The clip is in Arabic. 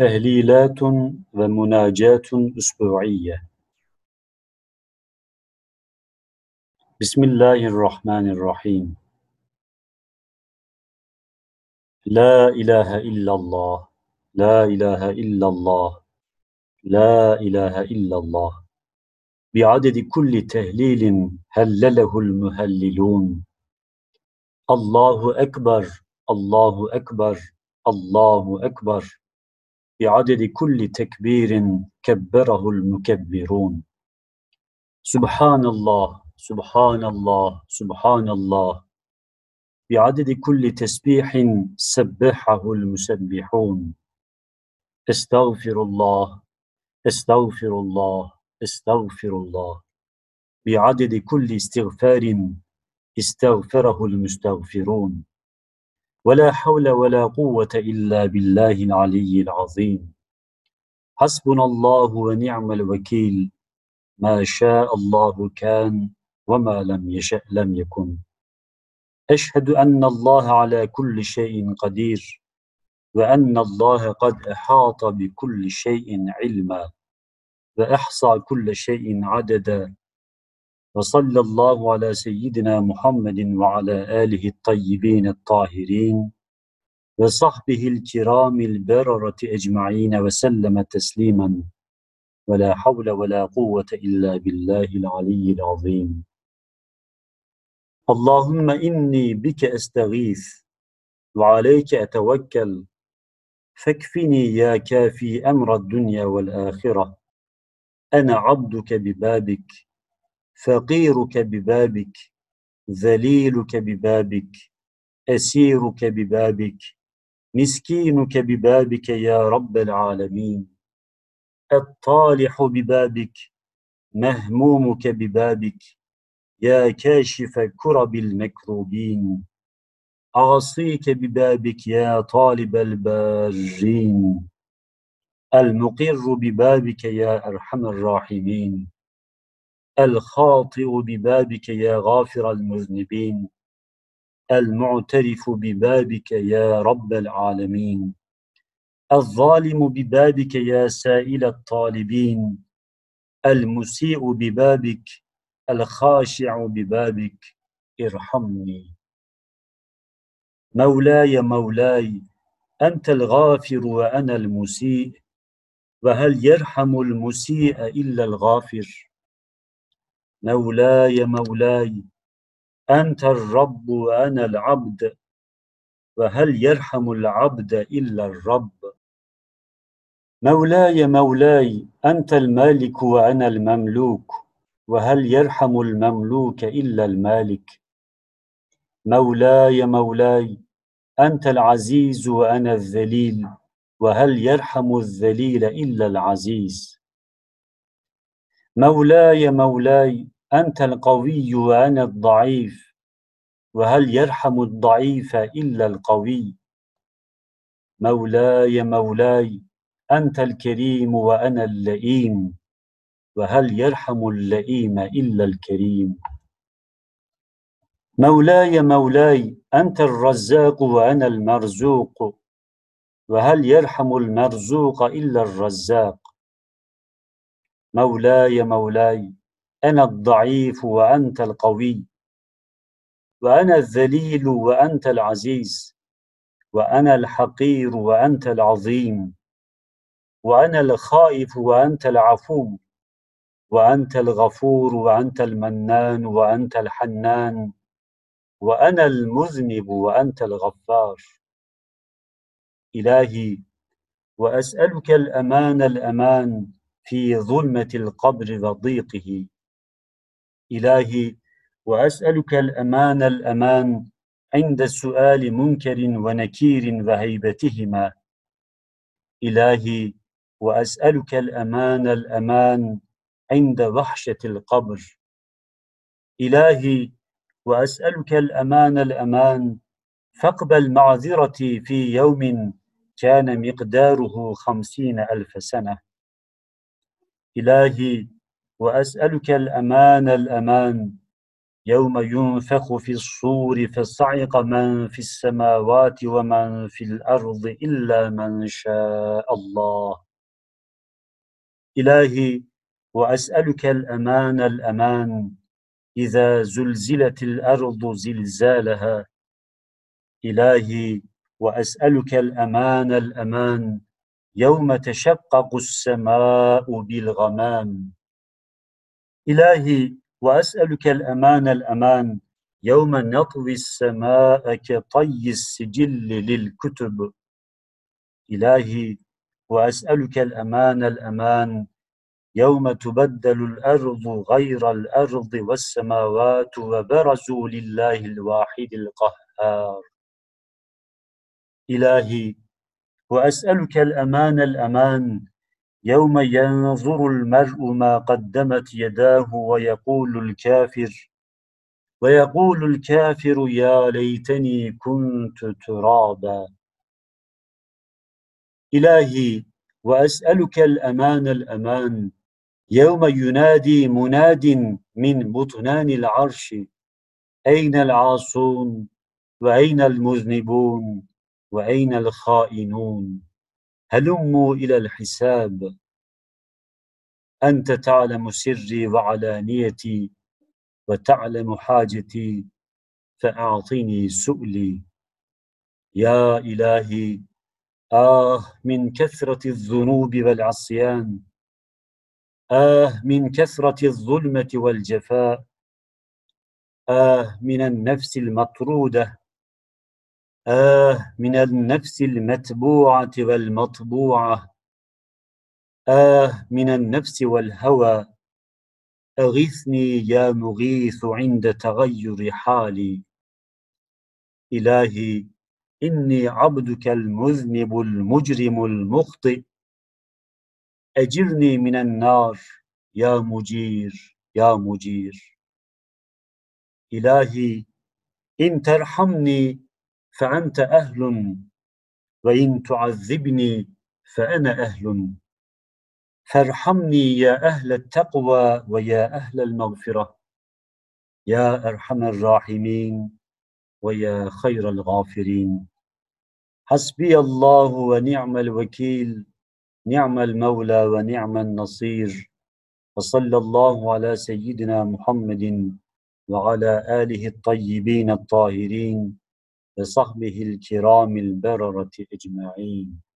تهليلات ومناجات أسبوعية بسم الله الرحمن الرحيم لا إله إلا الله لا إله إلا الله لا إله إلا الله بعدد كل تهليل هلله المهللون الله أكبر الله أكبر الله أكبر بعدد كل تكبير كبره المكبرون. سبحان الله سبحان الله سبحان الله. بعدد كل تسبيح سبحه المسبحون. استغفر الله استغفر الله استغفر الله. بعدد كل استغفار استغفره المستغفرون. ولا حول ولا قوة إلا بالله العلي العظيم. حسبنا الله ونعم الوكيل. ما شاء الله كان وما لم يشأ لم يكن. أشهد أن الله على كل شيء قدير وأن الله قد أحاط بكل شيء علما وأحصى كل شيء عددا. وصلى الله على سيدنا محمد وعلى آله الطيبين الطاهرين وصحبه الكرام البررة أجمعين وسلم تسليما. ولا حول ولا قوة إلا بالله العلي العظيم. اللهم إني بك أستغيث وعليك أتوكل. فاكفني يا كافي أمر الدنيا والآخرة. أنا عبدك ببابك. فقيرك ببابك ذليلك ببابك أسيرك ببابك مسكينك ببابك يا رب العالمين. الطالح ببابك مهمومك ببابك يا كاشف كرب المكروبين. أعصيك ببابك يا طالب البارين المقر ببابك يا أرحم الراحمين. الخاطئ ببابك يا غافر المذنبين المعترف ببابك يا رب العالمين. الظالم ببابك يا سائل الطالبين المسيء ببابك الخاشع ببابك ارحمني. مولاي مولاي أنت الغافر وأنا المسيء وهل يرحم المسيء إلا الغافر؟ مولاي مولاي أنت الرب وأنا العبد وهل يرحم العبد إلا الرب؟ مولاي مولاي أنت المالك وأنا المملوك وهل يرحم المملوك إلا المالك؟ مولاي مولاي أنت العزيز وأنا الذليل وهل يرحم الذليل إلا العزيز؟ مولاي مولاي أنت القوي وأنا الضعيف. وهل يرحم الضعيف إلا القوي؟ مولاي مولاي أنت الكريم وأنا اللئيم. وهل يرحم اللئيم إلا الكريم؟ مولاي مولاي أنت الرزاق وأنا المرزوق. وهل يرحم المرزوق إلا الرزاق؟ مولاي مولاي أنا الضعيف وأنت القوي وأنا الذليل وأنت العزيز وأنا الحقير وأنت العظيم وأنا الخائف وأنت العفو وأنت الغفور وأنت المنان وأنت الحنان وأنا المذنب وأنت الغفار. إلهي وأسألك الأمان الأمان في ظلمة القبر وضيقه. إلهي وأسألك الأمان الأمان عند سؤال منكر ونكير وهيبتهما. إلهي وأسألك الأمان الأمان عند وحشة القبر. إلهي وأسألك الأمان الأمان فاقبل معذرتي في يوم كان مقداره خمسين ألف سنة. إلهي وأسألك الأمان الأمان. يوم ينفخ في الصور فصعق من في السماوات ومن في الأرض إلا من شاء الله. إلهي وأسألك الأمان الأمان. إذا زلزلت الأرض زلزالها. إلهي وأسألك الأمان الأمان. يوم تشقق السماء بالغمام إلهي وأسألك الأمان الأمان يوم نطوي السماء كطي السجل للكتب إلهي وأسألك الأمان الأمان يوم تبدل الأرض غير الأرض والسماوات وبرزوا لله الواحد القهار إلهي وأسألك الأمان الأمان. يوم ينظر المرء ما قدمت يداه ويقول الكافر ويقول الكافر يا ليتني كنت ترابا. إلهي وأسألك الأمان الأمان. يوم ينادي مناد من بطنان العرش أين العاصون وأين المذنبون؟ وأين الخائنون؟ هلموا إلى الحساب؟ أنت تعلم سري وعلانيتي وتعلم حاجتي فأعطني سؤلي. يا إلهي آه من كثرة الذنوب والعصيان. آه من كثرة الظلمة والجفاء. آه من النفس المطرودة. آه من النفس المتبوعة والمطبوعة. آه من النفس والهوى. أغثني يا مغيث عند تغير حالي. إلهي إني عبدك المذنب المجرم المخطئ. أجرني من النار يا مجير يا مجير. إلهي إن ترحمني فأنت أهل. وإن تعذبني فأنا أهل. فارحمني يا أهل التقوى ويا أهل المغفرة. يا أرحم الراحمين ويا خير الغافرين. حسبي الله ونعم الوكيل نعم المولى ونعم النصير. وصلى الله على سيدنا محمد وعلى آله الطيبين الطاهرين. وصحبه الكرام البررة أجمعين.